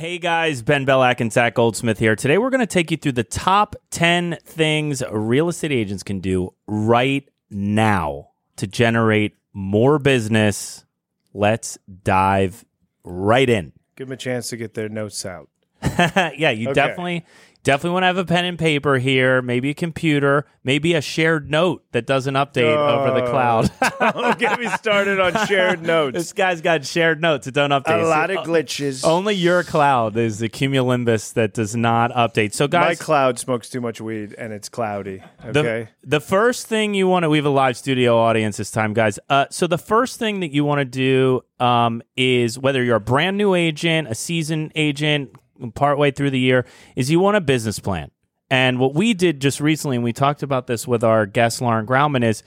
Hey guys, Ben Belack and Zach Goldsmith here. Today we're going to take you through the top 10 things real estate agents can do right now to generate more business. Let's dive right in. Give them a chance to get their notes out. yeah, you Okay. definitely definitely want to have a pen and paper here, maybe a computer, maybe a shared note that doesn't update over the cloud. Don't get me started on shared notes. this guy's got shared notes that don't update. A lot of glitches. Only your cloud is the cumulonimbus that does not update. So, guys, My cloud smokes too much weed and it's cloudy. the, Okay. the first thing you want to, we have a live studio audience this time, guys. Uh, so, the first thing that you want to do um, is whether you're a brand new agent, a seasoned agent, partway through the year, is you want a business plan. And what we did just recently, and we talked about this with our guest Lauren Grauman, is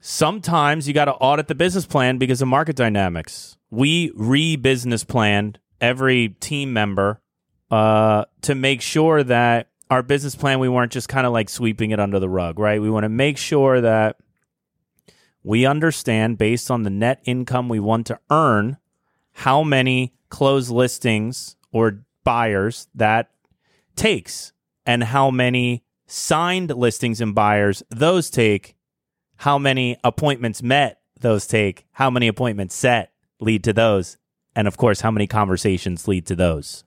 sometimes you got to audit the business plan because of market dynamics. We re business planned every team member uh, to make sure that our business plan, we weren't just kind of like sweeping it under the rug, right? We want to make sure that we understand based on the net income we want to earn how many closed listings or buyers that takes and how many signed listings and buyers those take, how many appointments met those take, how many appointments set lead to those, and of course, how many conversations lead to those.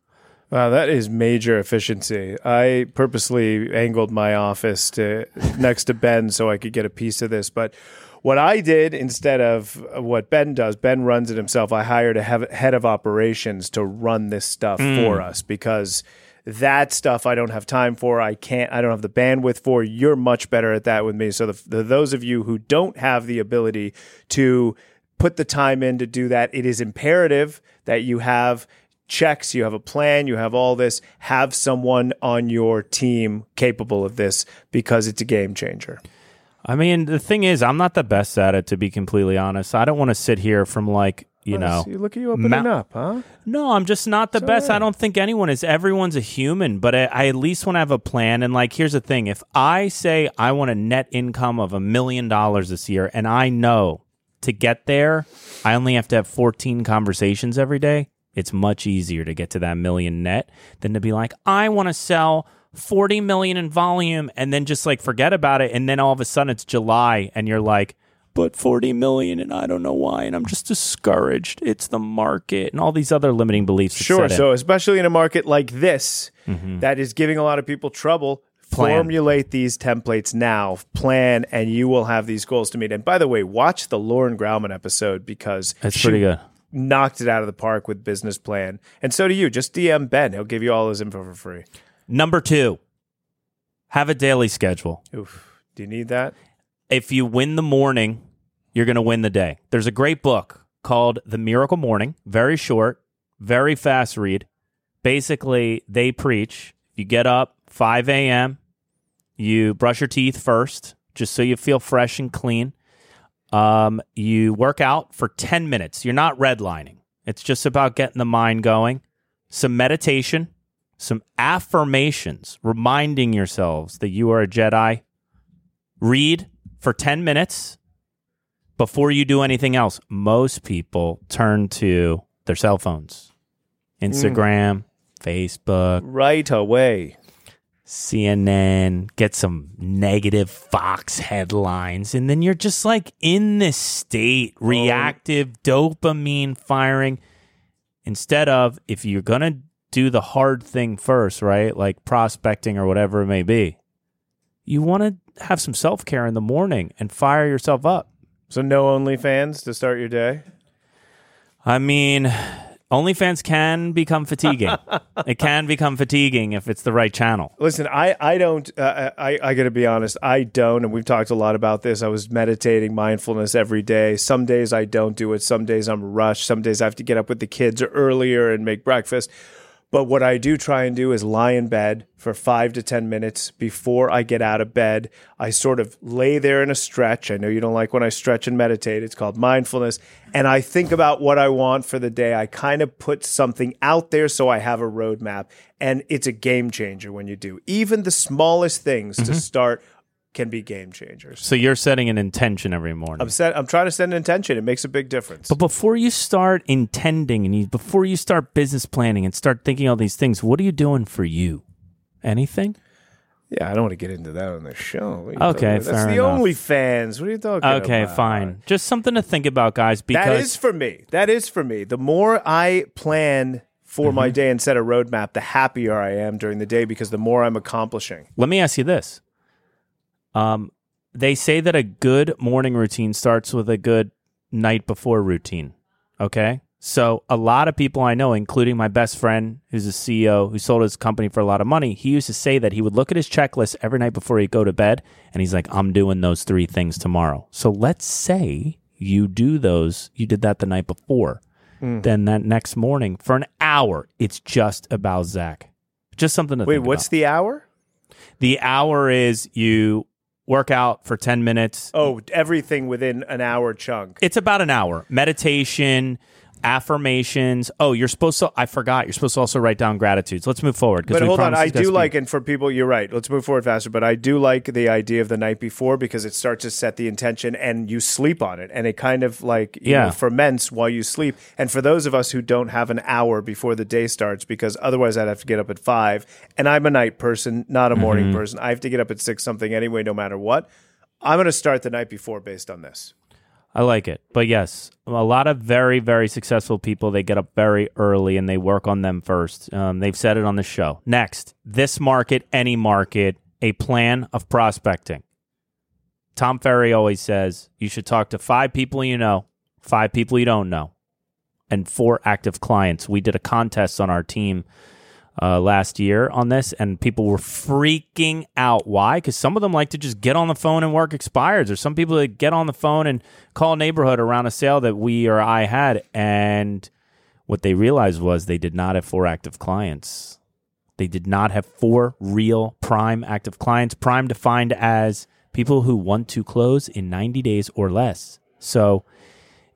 Wow, that is major efficiency. I purposely angled my office to next to Ben so I could get a piece of this. But what I did instead of what Ben does, Ben runs it himself. I hired a head of operations to run this stuff hmm. for us because that stuff I don't have time for. I can't. I don't have the bandwidth for. You're much better at that with me. So the, the those of you who don't have the ability to put the time in to do that, it is imperative that you have checks, you have a plan, you have all this, have someone on your team capable of this because it's a game changer. I mean, the thing is, I'm not the best at it, to be completely honest. I don't want to sit here from like, you oh, know, See, look at you opening Ma- up, huh? No, I'm just not the best. I don't think anyone is. Everyone's a human, but I, I at least want to have a plan. And like, here's the thing: if I say I want a net income of a million dollars this year, and I know to get there, I only have to have 14 conversations every day. It's much easier to get to that million net than to be like, I want to sell 40 million in volume, and then just like forget about it, and then all of a sudden it's July, and you're like. But 40 million, and I don't know why, and I'm just discouraged. It's the market and all these other limiting beliefs. Sure. set in. So, especially in a market like this mm-hmm. that is giving a lot of people trouble, Plan. formulate these templates now, plan, and you will have these goals to meet. And by the way, watch the Lauren Grauman episode because That's she pretty good. knocked it out of the park with business plan. And so do you. Just DM Ben. He'll give you all his info for free. Number two, have a daily schedule. Oof. Do you need that? If you win the morning, you're going to win the day. There's a great book called The Miracle Morning, very short, very fast read. Basically, they preach you get up 5 a.m., you brush your teeth first, just so you feel fresh and clean. Um, you work out for 10 minutes. You're not redlining, it's just about getting the mind going. Some meditation, some affirmations, reminding yourselves that you are a Jedi. Read for 10 minutes before you do anything else. Most people turn to their cell phones, Instagram, mm. Facebook, Right away. CNN, get some negative Fox headlines, and then you're just like in this state, oh. reactive dopamine firing. Instead of if you're gonna do the hard thing first, right? Like prospecting or whatever it may be, you want to have some self care in the morning and fire yourself up. So no OnlyFans to start your day. I mean, OnlyFans can become fatiguing. it can become fatiguing if it's the right channel. Listen, I I don't. Uh, I I got to be honest. I don't, and we've talked a lot about this. I was meditating mindfulness every day. Some days I don't do it. Some days I'm rushed. Some days I have to get up with the kids earlier and make breakfast. But what I do try and do is lie in bed for five to 10 minutes before I get out of bed. I sort of lay there in a stretch. I know you don't like when I stretch and meditate. It's called mindfulness. And I think about what I want for the day. I kind of put something out there so I have a roadmap. And it's a game changer when you do. Even the smallest things to mm-hmm. start can be game changers. So you're setting an intention every morning. I'm set. I'm trying to set an intention. It makes a big difference. But before you start intending and you, before you start business planning and start thinking all these things, what are you doing for you? Anything? Yeah, I don't want to get into that on the show. What are you Okay, that's the enough. only fans. What are you talking about? Okay, fine. Just something to think about, guys. Because That is for me. That is for me. The more I plan for Mm-hmm. my day and set a roadmap, the happier I am during the day because the more I'm accomplishing. let me ask you this. Um, they say that a good morning routine starts with a good night before routine. Okay. So a lot of people I know, including my best friend, who's a CEO who sold his company for a lot of money, he used to say that he would look at his checklist every night before he'd go to bed, and he's like, "I'm doing those three things tomorrow." So let's say you do those, you did that the night before, then that next morning for an hour, it's just about Zach. Just something to Wait, what's about. the hour? The hour is you work out for 10 minutes. Oh, everything within an hour chunk. It's about an hour. Meditation, affirmations. Oh, you're supposed to, I forgot, you're supposed to also write down gratitudes. Let's move forward. But hold on, I do like, and for people, you're right. Let's move forward faster. But I do like the idea of the night before because it starts to set the intention, and you sleep on it, and it kind of like you Yeah. know, ferments while you sleep. And for those of us who don't have an hour before the day starts, because otherwise I'd have to get up at five, and I'm a night person, not a morning Mm-hmm. person. I have to get up at six something anyway, no matter what. I'm going to start the night before based on this. I like it. But yes, a lot of very, very successful people, they get up very early and they work on them first. Um, they've said it on the show. Next, this market, any market, a plan of prospecting. Tom Ferry always says you should talk to five people you know, five people you don't know, and four active clients. We did a contest on our team uh, last year on this, and people were freaking out. Why? Because some of them like to just get on the phone and work expires, or some people that get on the phone and call neighborhood around a sale that we or I had, and what they realized was they did not have four active clients. They did not have four real prime active clients, prime defined as people who want to close in 90 days or less. So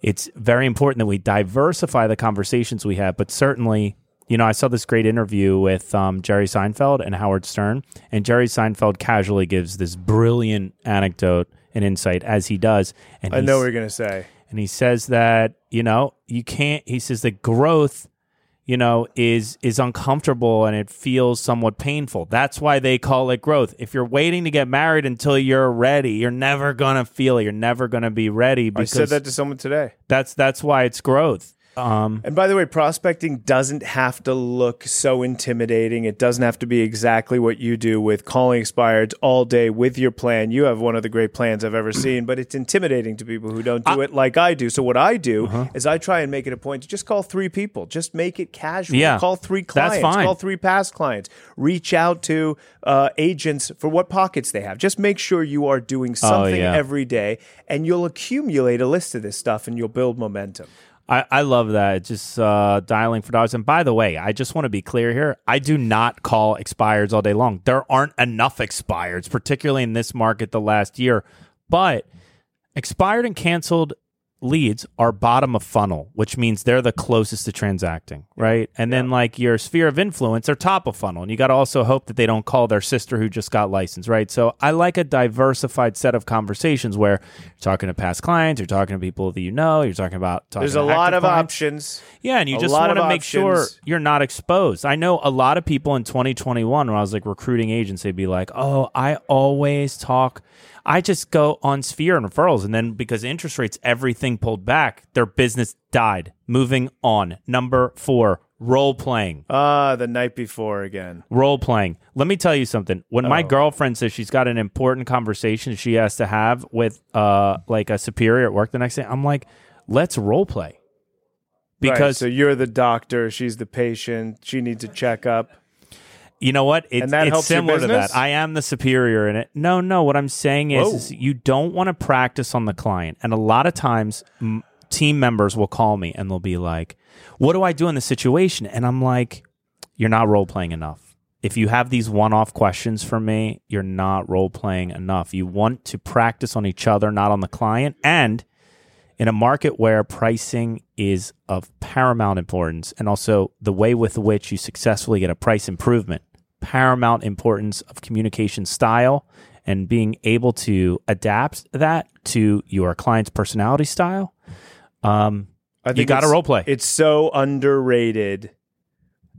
it's very important that we diversify the conversations we have, but certainly, you know, I saw this great interview with um, Jerry Seinfeld and Howard Stern, and Jerry Seinfeld casually gives this brilliant anecdote and insight as he does. And I know what you're going to say. and he says that you know you can't he says that growth you know is is uncomfortable and it feels somewhat painful that's why they call it growth if you're waiting to get married until you're ready you're never going to feel it you're never going to be ready Because I said that to someone today. that's that's why it's growth um And by the way, prospecting doesn't have to look so intimidating. It doesn't have to be exactly what you do with calling expireds all day with your plan. You have one of the great plans I've ever seen, but it's intimidating to people who don't do it like I do. So what I do Uh-huh. is I try and make it a point to just call three people. Just make it casual. Yeah. Call three clients. Call three past clients. Reach out to uh, agents for what pockets they have. Just make sure you are doing something Oh, yeah. every day, and you'll accumulate a list of this stuff, and you'll build momentum. I, I love that. Just uh, dialing for dollars. And by the way, I just want to be clear here. I do not call expireds all day long. There aren't enough expireds, particularly in this market the last year. But expired and canceled leads are bottom of funnel, which means they're the closest to transacting, right? And then like your sphere of influence are top of funnel. And you got to also hope that they don't call their sister who just got licensed, right? So I like a diversified set of conversations where you're talking to past clients, you're talking to people that you know, you're talking about talking There's a lot of clients. options. Yeah, and you A just want to make sure you're not exposed. I know a lot of people in 2021 when I was like recruiting agents, they'd be like, "Oh, I always talk I just go on Sphere and referrals and then because interest rates everything pulled back, their business died. Moving on. Number 4, role playing. Ah, the night before again. Role playing. Let me tell you something. When my Oh. girlfriend says she's got an important conversation she has to have with uh like a superior at work the next day, I'm like, "Let's role play." Right, Because so you're the doctor, she's the patient, she needs a checkup. You know what? It, And that it's helps similar to that. I am the superior in it. No, no. What I'm saying is, is you don't want to practice on the client. And a lot of times, m- team members will call me and they'll be like, "What do I do in this situation?" And I'm like, "You're not role playing enough. If you have these one-off questions for me, you're not role playing enough. You want to practice on each other, not on the client, and." in a market where pricing is of paramount importance and also the way with which you successfully get a price improvement, paramount importance of communication style and being able to adapt that to your client's personality style. Um, I you got to role play. It's so underrated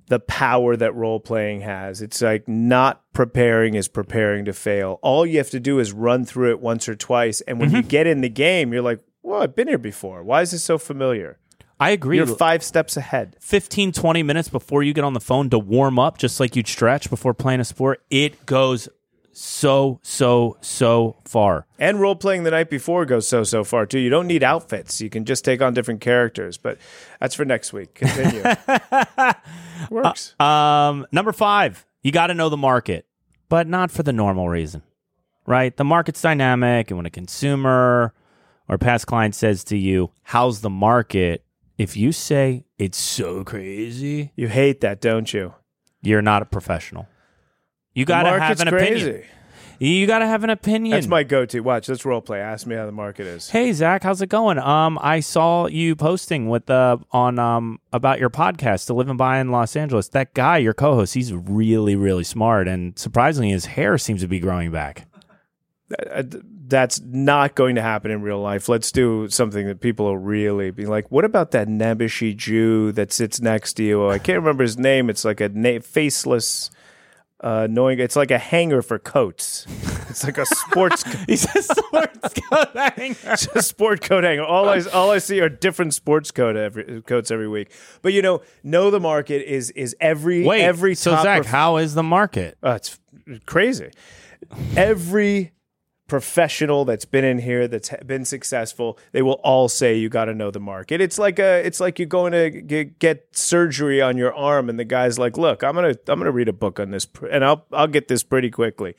the power that role playing has. It's like not preparing is preparing to fail. All you have to do is run through it once or twice. And when you Mm-hmm. get in the game, you're like, well, I've been here before. Why is this so familiar? I agree. You're five steps ahead. 15, 20 minutes before you get on the phone to warm up, just like you'd stretch before playing a sport, it goes so, so, so far. And role playing the night before goes so, so far too. You don't need outfits. You can just take on different characters. But that's for next week. Continue. Works. Um, number five, you got to know the market, but not for the normal reason, right? The market's dynamic, and when a consumer or past client says to you, "How's the market?" If you say it's so crazy, you hate that, don't you? you're not a professional. You got to have market's an crazy. opinion. You got to have an opinion. That's my go-to. Watch, let's role play. Ask me how the market is. Hey Zach, how's it going? Um, I saw you posting with uh on um about your podcast, To Live and Buy in Los Angeles. That guy, your co-host, he's really really smart, and surprisingly, his hair seems to be growing back. Uh, That's not going to happen in real life. Let's do something that people will really be like. What about that nebbishy Jew that sits next to you? I can't remember his name. It's like a na- faceless, uh, knowing. It's like a hanger for coats. It's like a sports. He's a sports coat hanger. It's a sport coat hanger. All I all I see are different sports coat every, coats every week. But you know, know the market is is every Wait, every so Zach, perf- how is the market? Oh, it's crazy. Every professional that's been in here that's been successful, they will all say you got to know the market. It's like a, it's like you're going to get, get surgery on your arm, and the guy's like, "Look, I'm gonna, I'm gonna read a book on this, pr- and I'll, I'll get this pretty quickly."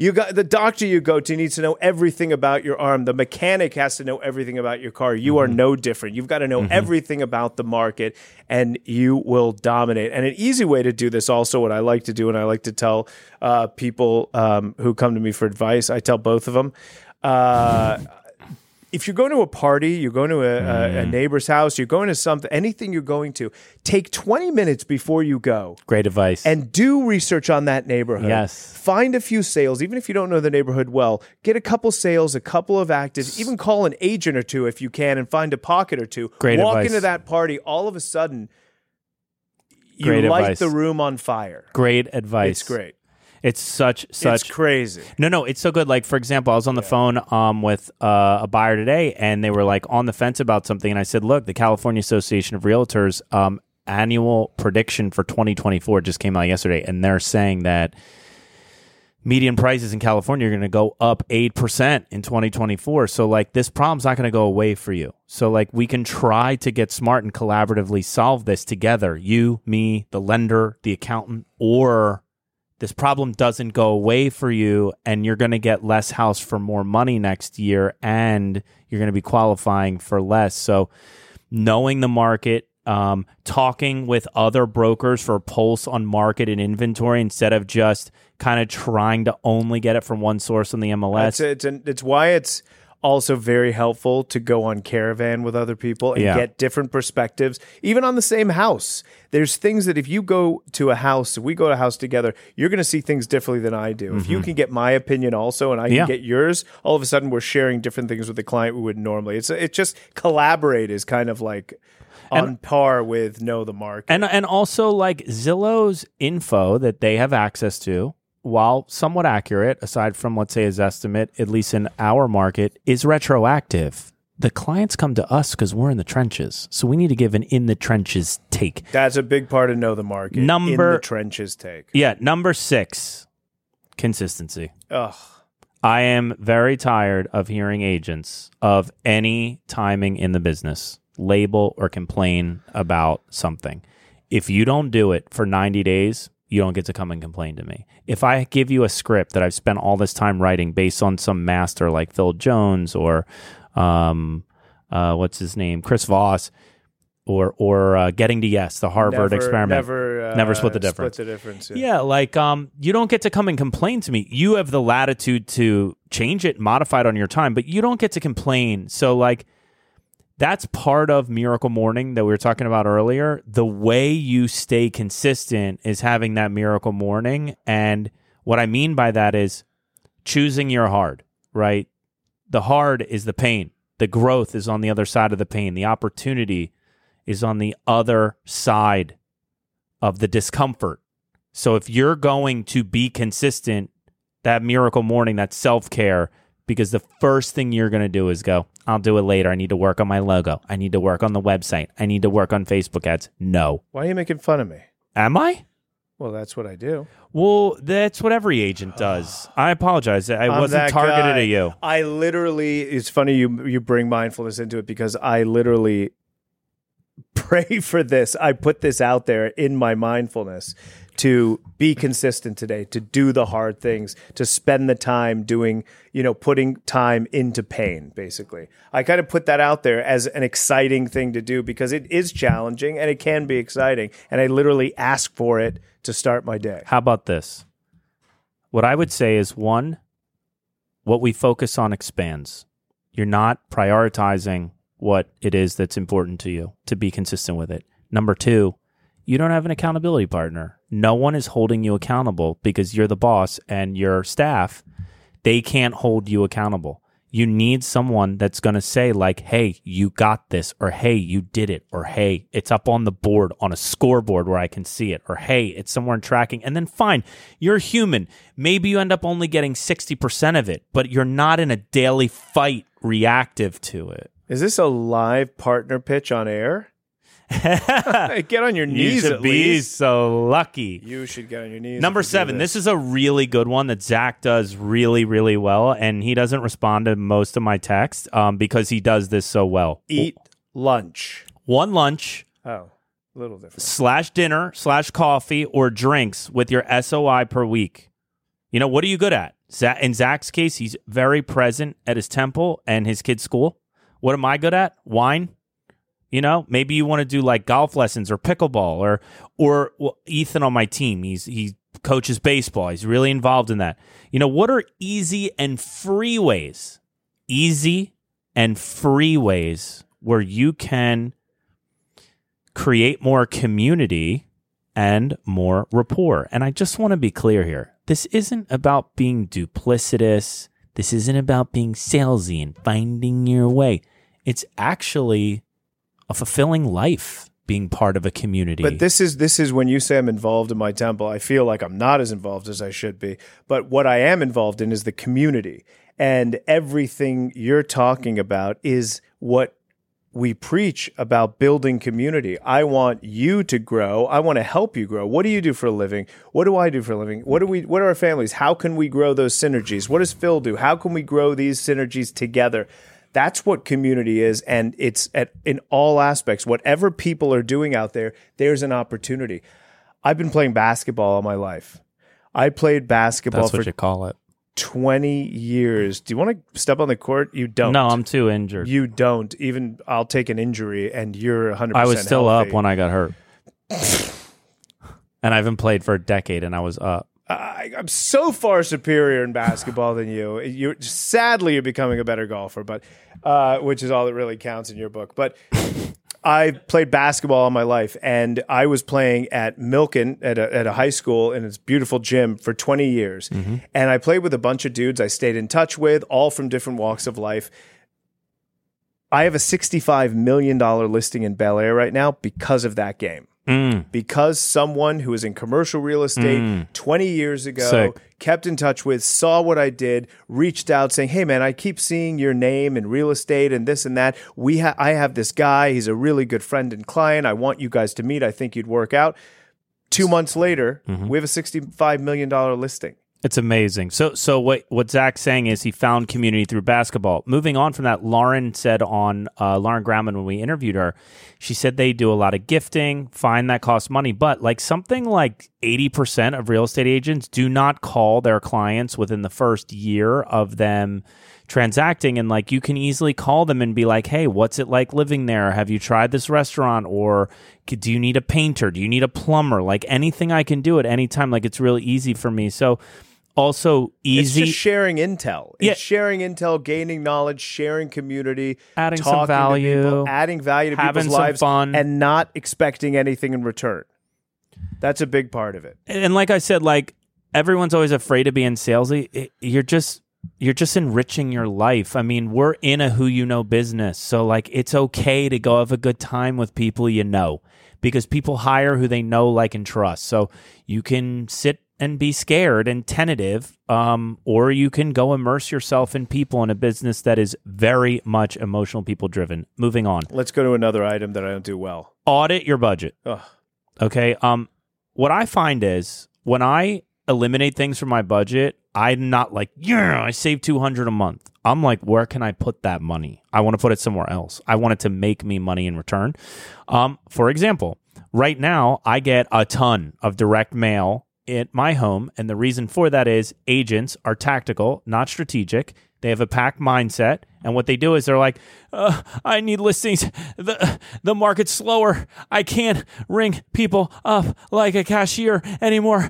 You got the doctor you go to needs to know everything about your arm. The mechanic has to know everything about your car. You are no different. You've got to know everything about the market and you will dominate. And an easy way to do this, also, what I like to do, and I like to tell uh, people um, who come to me for advice, I tell both of them. Uh, if you're going to a party, you're going to a, a, a mm. neighbor's house, you're going to something, anything you're going to, take 20 minutes before you go Great advice. and do research on that neighborhood. Yes. Find a few sales, even if you don't know the neighborhood well. Get a couple sales, a couple of actives, even call an agent or two if you can and find a pocket or two. Great Walk advice. into that party, all of a sudden, you Great light advice. the room on fire. great advice. It's great. It's such such It's crazy. No, no, it's so good. Like for example, I was on the phone um, with uh, a buyer today, and they were like on the fence about something, and I said, "Look, the California Association of Realtors um, annual prediction for 2024 just came out yesterday, and they're saying that median prices in California are going to go up eight percent in 2024. So like this problem's not going to go away for you. So like we can try to get smart and collaboratively solve this together. You, me, the lender, the accountant, or this problem doesn't go away for you and you're going to get less house for more money next year and you're going to be qualifying for less. So knowing the market um, talking with other brokers for pulse on market and inventory instead of just kind of trying to only get it from one source on the mls It's, it's, it's why it's also very helpful to go on caravan with other people and Yeah. get different perspectives, even on the same house. There's things that if you go to a house, if we go to a house together, you're going to see things differently than I do. If you can get my opinion also and I can Mm-hmm. Yeah. get yours, all of a sudden we're sharing different things with the client we would normally. It's it just collaborate is kind of like on par with know the market. And and also like Zillow's info that they have access to, while somewhat accurate, aside from let's say Zestimate, at least in our market, is retroactive. The clients come to us because we're in the trenches, so we need to give an in the trenches take. That's a big part of know the market. in Number- the trenches take. Yeah, number six, consistency. Ugh. I am very tired of hearing agents of any timing in the business label or complain about something. If you don't do it for 90 days, you don't get to come and complain to me. If I give you a script that I've spent all this time writing based on some master like Phil Jones or um, uh, what's his name, Chris Voss, or or uh, getting to yes, the Harvard Never- experiment, Never, uh, Never split the difference. Split the difference. yeah, like um, you don't get to come and complain to me. You have the latitude to change it, modify it on your time, but you don't get to complain. So like that's part of Miracle Morning that we were talking about earlier. The way you stay consistent is having that Miracle Morning, and what I mean by that is choosing your hard, right? The hard is the pain. The growth is on the other side of the pain. The opportunity is on the other side of the discomfort. So if you're going to be consistent, that miracle morning, that self care, because the first thing you're going to do is go, I'll do it later. I need to work on my logo. I need to work on the website. I need to work on Facebook ads. No. Why are you making fun of me? Am I? Well, that's what I do. Well, that's what every agent does. I apologize. I I'm wasn't targeted guy. at you. I literally. It's funny you you bring mindfulness into it because I literally pray for this. I put this out there in my mindfulness to be consistent today, to do the hard things, to spend the time doing, you know, putting time into pain, basically. I kind of put that out there as an exciting thing to do because it is challenging and it can be exciting. And I literally ask for it to start my day. How about this? What I would say is one, what we focus on expands. You're not prioritizing what it is that's important to you to be consistent with it. Number two, you don't have an accountability partner. No one is holding you accountable because you're the boss and your staff, they can't hold you accountable. You need someone that's going to say, like, hey, you got this, or hey, you did it, or hey, it's up on the board on a scoreboard where I can see it, or hey, it's somewhere in tracking. And then fine, you're human. Maybe you end up only getting 60% of it, but you're not in a daily fight reactive to it. Is this a live partner pitch on air? get on your You knees should at be least. so lucky. You should get on your knees. Number you seven. This is a really good one that Zach does really, really well, and he doesn't respond to most of my text um, because he does this so well. eat lunch. One lunch Oh, a little different. slash dinner slash coffee or drinks with your SOI per week. You know what are you good at? Za- In Zach's case, he's very present at his temple and his kid's school. What am I good at? Wine. You know, maybe you want to do like golf lessons or pickleball or or well, Ethan on my team. He's he coaches baseball. He's really involved in that. You know, what are easy and free ways? Easy and free ways where you can create more community and more rapport. And I just want to be clear here. This isn't about being duplicitous. This isn't about being salesy and finding your way. It's actually a fulfilling life being part of a community. But this is this is when you say I'm involved in my temple. I feel like I'm not as involved as I should be. But what I am involved in is the community, and everything you're talking about is what we preach about building community. I want you to grow. I want to help you grow. What do you do for a living? What do I do for a living? What do we what are our families? How can we grow those synergies? What does Phil do? How can we grow these synergies together? That's what community is and it's at in all aspects. Whatever people are doing out there, there's an opportunity. I've been playing basketball all my life. I played basketball That's for what you call it. 20 years. Do you want to step on the court? You don't. No, I'm too injured. You don't. Even I'll take an injury and you're 100% I was still healthy. up when I got hurt. and I haven't played for a decade and I was up. I, I'm so far superior in basketball than you. You sadly you're becoming a better golfer, but uh, which is all that really counts in your book. But I played basketball all my life, and I was playing at Milken at a, at a high school in its beautiful gym for 20 years. Mm-hmm. And I played with a bunch of dudes I stayed in touch with, all from different walks of life. I have a $65 million listing in Bel Air right now because of that game Mm. because someone who was in commercial real estate 20 years ago Sick. kept in touch with, saw what I did, reached out saying, "Hey man, I keep seeing your name in real estate and this and that. We ha- I have this guy, he's a really good friend and client. I want you guys to meet. I think you'd work out." 2 months later, we have a 65 million dollar listing. It's amazing. So, so what what Zach's saying is he found community through basketball. Moving on from that, Lauren said on uh, Lauren Grauman when we interviewed her, she said they do a lot of gifting. Fine, that costs money, but like something like eighty percent of real estate agents do not call their clients within the first year of them transacting and like you can easily call them and be like hey what's it like living there have you tried this restaurant or do you need a painter do you need a plumber like anything i can do at any time like it's really easy for me so also It's easy just sharing intel. It's Yeah. sharing intel, gaining knowledge, sharing community, Adding some value, people, adding value to having people's lives, fun. and not expecting anything in return. That's a big part of it. and like I said, like everyone's always afraid of being salesy. You're just you're just enriching your life. I mean, we're in a who you know business. So like it's okay to go have a good time with people you know because people hire who they know, like and trust. So you can sit and be scared and tentative um, or you can go immerse yourself in people in a business that is very much emotional people driven. Moving on. Let's go to another item that I don't do well. Audit your budget. Ugh. Okay. Um, what I find is when I eliminate things from my budget, I'm not like, yeah, I save 200 a month. I'm like, where can I put that money? I want to put it somewhere else. I want it to make me money in return. Um, for example, right now I get a ton of direct mail at my home. And the reason for that is agents are tactical, not strategic. They have a pack mindset. And what they do is they're like, uh, I need listings. The, the market's slower. I can't ring people up like a cashier anymore.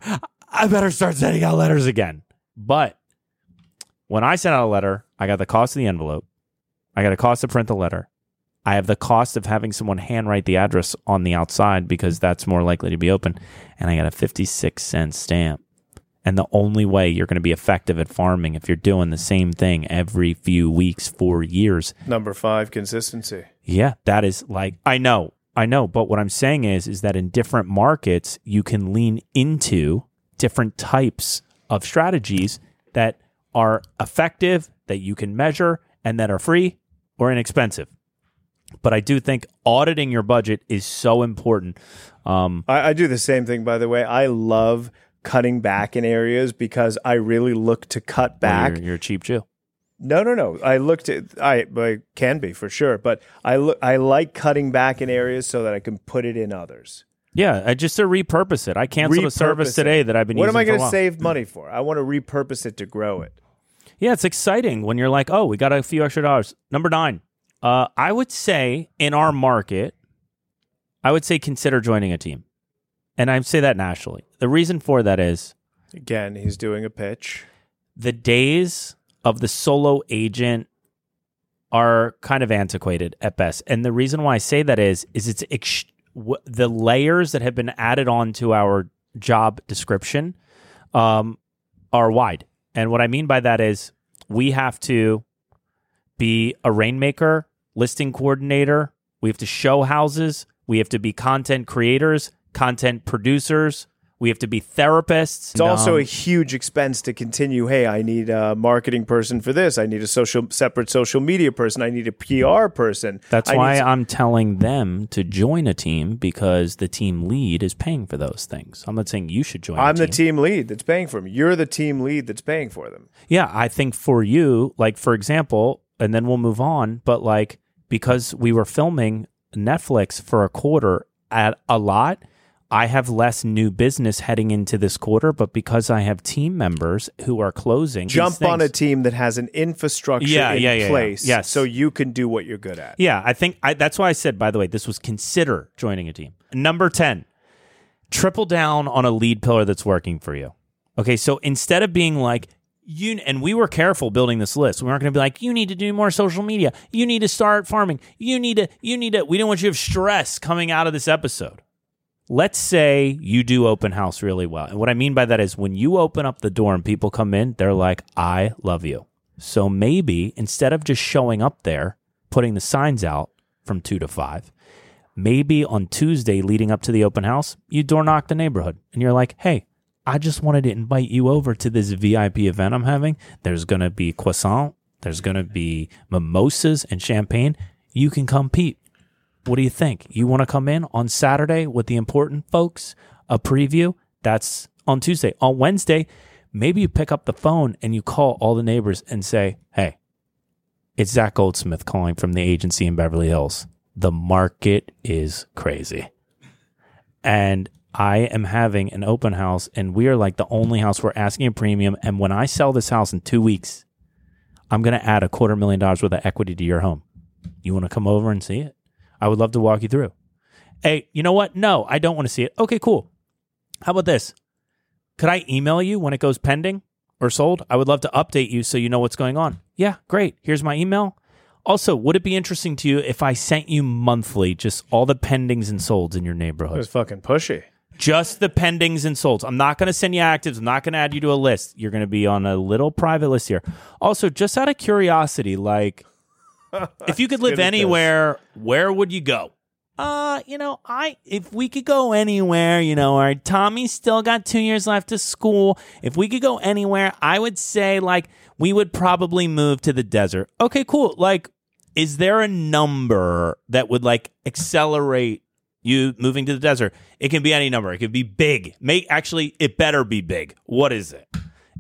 I better start sending out letters again. But when I send out a letter, I got the cost of the envelope. I got the cost to print the letter. I have the cost of having someone handwrite the address on the outside because that's more likely to be open. And I got a 56 cent stamp. And the only way you're going to be effective at farming if you're doing the same thing every few weeks for years. Number five, consistency. Yeah, that is like I know. I know, but what I'm saying is is that in different markets you can lean into different types of strategies that are effective, that you can measure and that are free or inexpensive. But I do think auditing your budget is so important. Um, I, I do the same thing, by the way. I love cutting back in areas because I really look to cut back. You're, you're a cheap Jew. No, no, no. I looked at I, I can be for sure, but I look I like cutting back in areas so that I can put it in others. Yeah, I just to repurpose it. I canceled a Repurpose service it. today that I've been using. What am I going to save money for? I want to repurpose it to grow it. Yeah, it's exciting when you're like, oh, we got a few extra dollars. Number nine, uh, I would say in our market, I would say consider joining a team. And I say that nationally. The reason for that is Again, he's doing a pitch. the days of the solo agent are kind of antiquated at best. And the reason why I say that is is it's ex- w- the layers that have been added on to our job description um, are wide. And what I mean by that is we have to be a rainmaker, listing coordinator, we have to show houses, we have to be content creators, content producers, we have to be therapists. It's also a huge expense to continue. Hey, I need a marketing person for this. I need a social separate social media person. I need a PR person. That's I need why s- I'm telling them to join a team because the team lead is paying for those things. I'm not saying you should join. I'm the team. team lead that's paying for them. You're the team lead that's paying for them. Yeah, I think for you, like for example, and then we'll move on. But like because we were filming Netflix for a quarter at a lot, I have less new business heading into this quarter. But because I have team members who are closing, Jump on a team that has an infrastructure Yeah, in yeah, yeah, yeah. place, Yes. so you can do what you're good at. Yeah, I think I, that's why I said, by the way, this was consider joining a team. Number 10, triple down on a lead pillar that's working for you. Okay, so instead of being like, you, and we were careful building this list. We weren't going to be like, you need to do more social media. You need to start farming. You need to, you need to, we don't want you to have stress coming out of this episode. Let's say you do open house really well. And what I mean by that is when you open up the door and people come in, they're like, I love you. So maybe instead of just showing up there, putting the signs out from two to five, maybe on Tuesday leading up to the open house, you door knock the neighborhood and you're like, hey, I just wanted to invite you over to this VIP event I'm having. There's going to be croissant, there's going to be mimosas and champagne. You can come peep. What do you think? You want to come in on Saturday with the important folks? A preview? That's on Tuesday. On Wednesday, maybe you pick up the phone and you call all the neighbors and say, hey, it's Zach Goldsmith calling from the agency in Beverly Hills. The market is crazy. And I am having an open house, and we are like the only house we're asking a premium. And when I sell this house in two weeks, I'm going to add a quarter million dollars worth of equity to your home. You want to come over and see it? I would love to walk you through. Hey, you know what? No, I don't want to see it. Okay, cool. How about this? Could I email you when it goes pending or sold? I would love to update you so you know what's going on. Yeah, great. Here's my email. Also, would it be interesting to you if I sent you monthly just all the pendings and solds in your neighborhood? It was fucking pushy. Just the pendings and solds. I'm not going to send you actives. I'm not going to add you to a list. You're going to be on a little private list here. Also, just out of curiosity, like if you could live anywhere, where would you go? Uh, you know, I if we could go anywhere, you know, our Tommy's still got two years left of school. If we could go anywhere, I would say like we would probably move to the desert. Okay, cool. Like, is there a number that would like accelerate you moving to the desert? It can be any number. It could be big. Make actually, it better be big. What is it?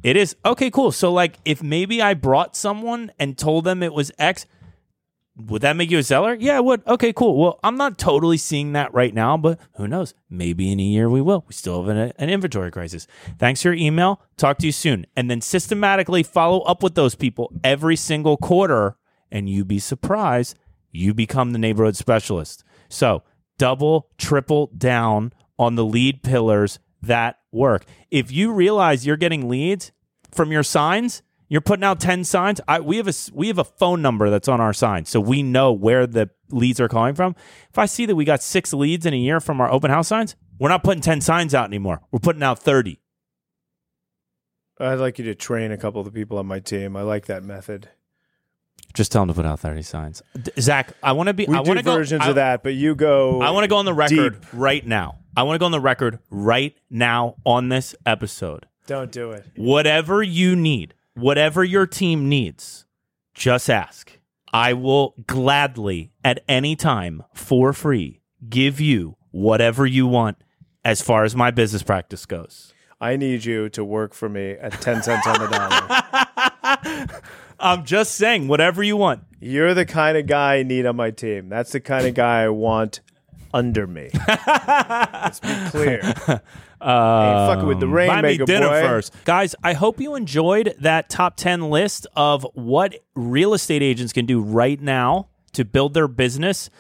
It is okay, cool. So like, if maybe I brought someone and told them it was X, would that make you a seller? Yeah, it would. Okay, cool. Well, I'm not totally seeing that right now, but who knows? Maybe in a year we will. We still have an, an inventory crisis. Thanks for your email. Talk to you soon. And then systematically follow up with those people every single quarter, and you'd be surprised you become the neighborhood specialist. So double, triple down on the lead pillars that work. If you realize you're getting leads from your signs, you're putting out 10 signs. I, we have a we have a phone number that's on our sign, so we know where the leads are calling from. If I see that we got six leads in a year from our open house signs, we're not putting 10 signs out anymore. We're putting out 30. I'd like you to train a couple of the people on my team. I like that method. Just tell him to put out 30 signs. D- Zach, I want to be. We I do want to go. versions I, of that, but you go. I want to go on the record deep. right now. I want to go on the record right now on this episode. Don't do it. whatever you need, whatever your team needs, just ask. I will gladly, at any time, for free, give you whatever you want as far as my business practice goes. I need you to work for me at 10 cents on the dollar. I'm just saying, whatever you want. You're the kind of guy I need on my team. That's the kind of guy I want under me. Let's be clear. Ain't fucking with the um, Buy me rainmaker dinner boy. first. Guys, I hope you enjoyed that top 10 list of what real estate agents can do right now to build their business.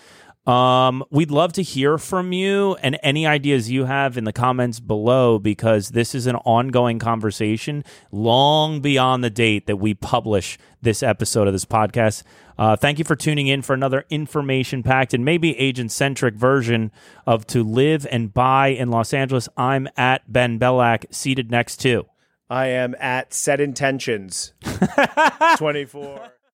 Um, we'd love to hear from you and any ideas you have in the comments below because this is an ongoing conversation long beyond the date that we publish this episode of this podcast. Uh, thank you for tuning in for another information packed and maybe agent centric version of To Live and Buy in Los Angeles. I'm at Ben Belack, seated next to. I am at set intentions 24.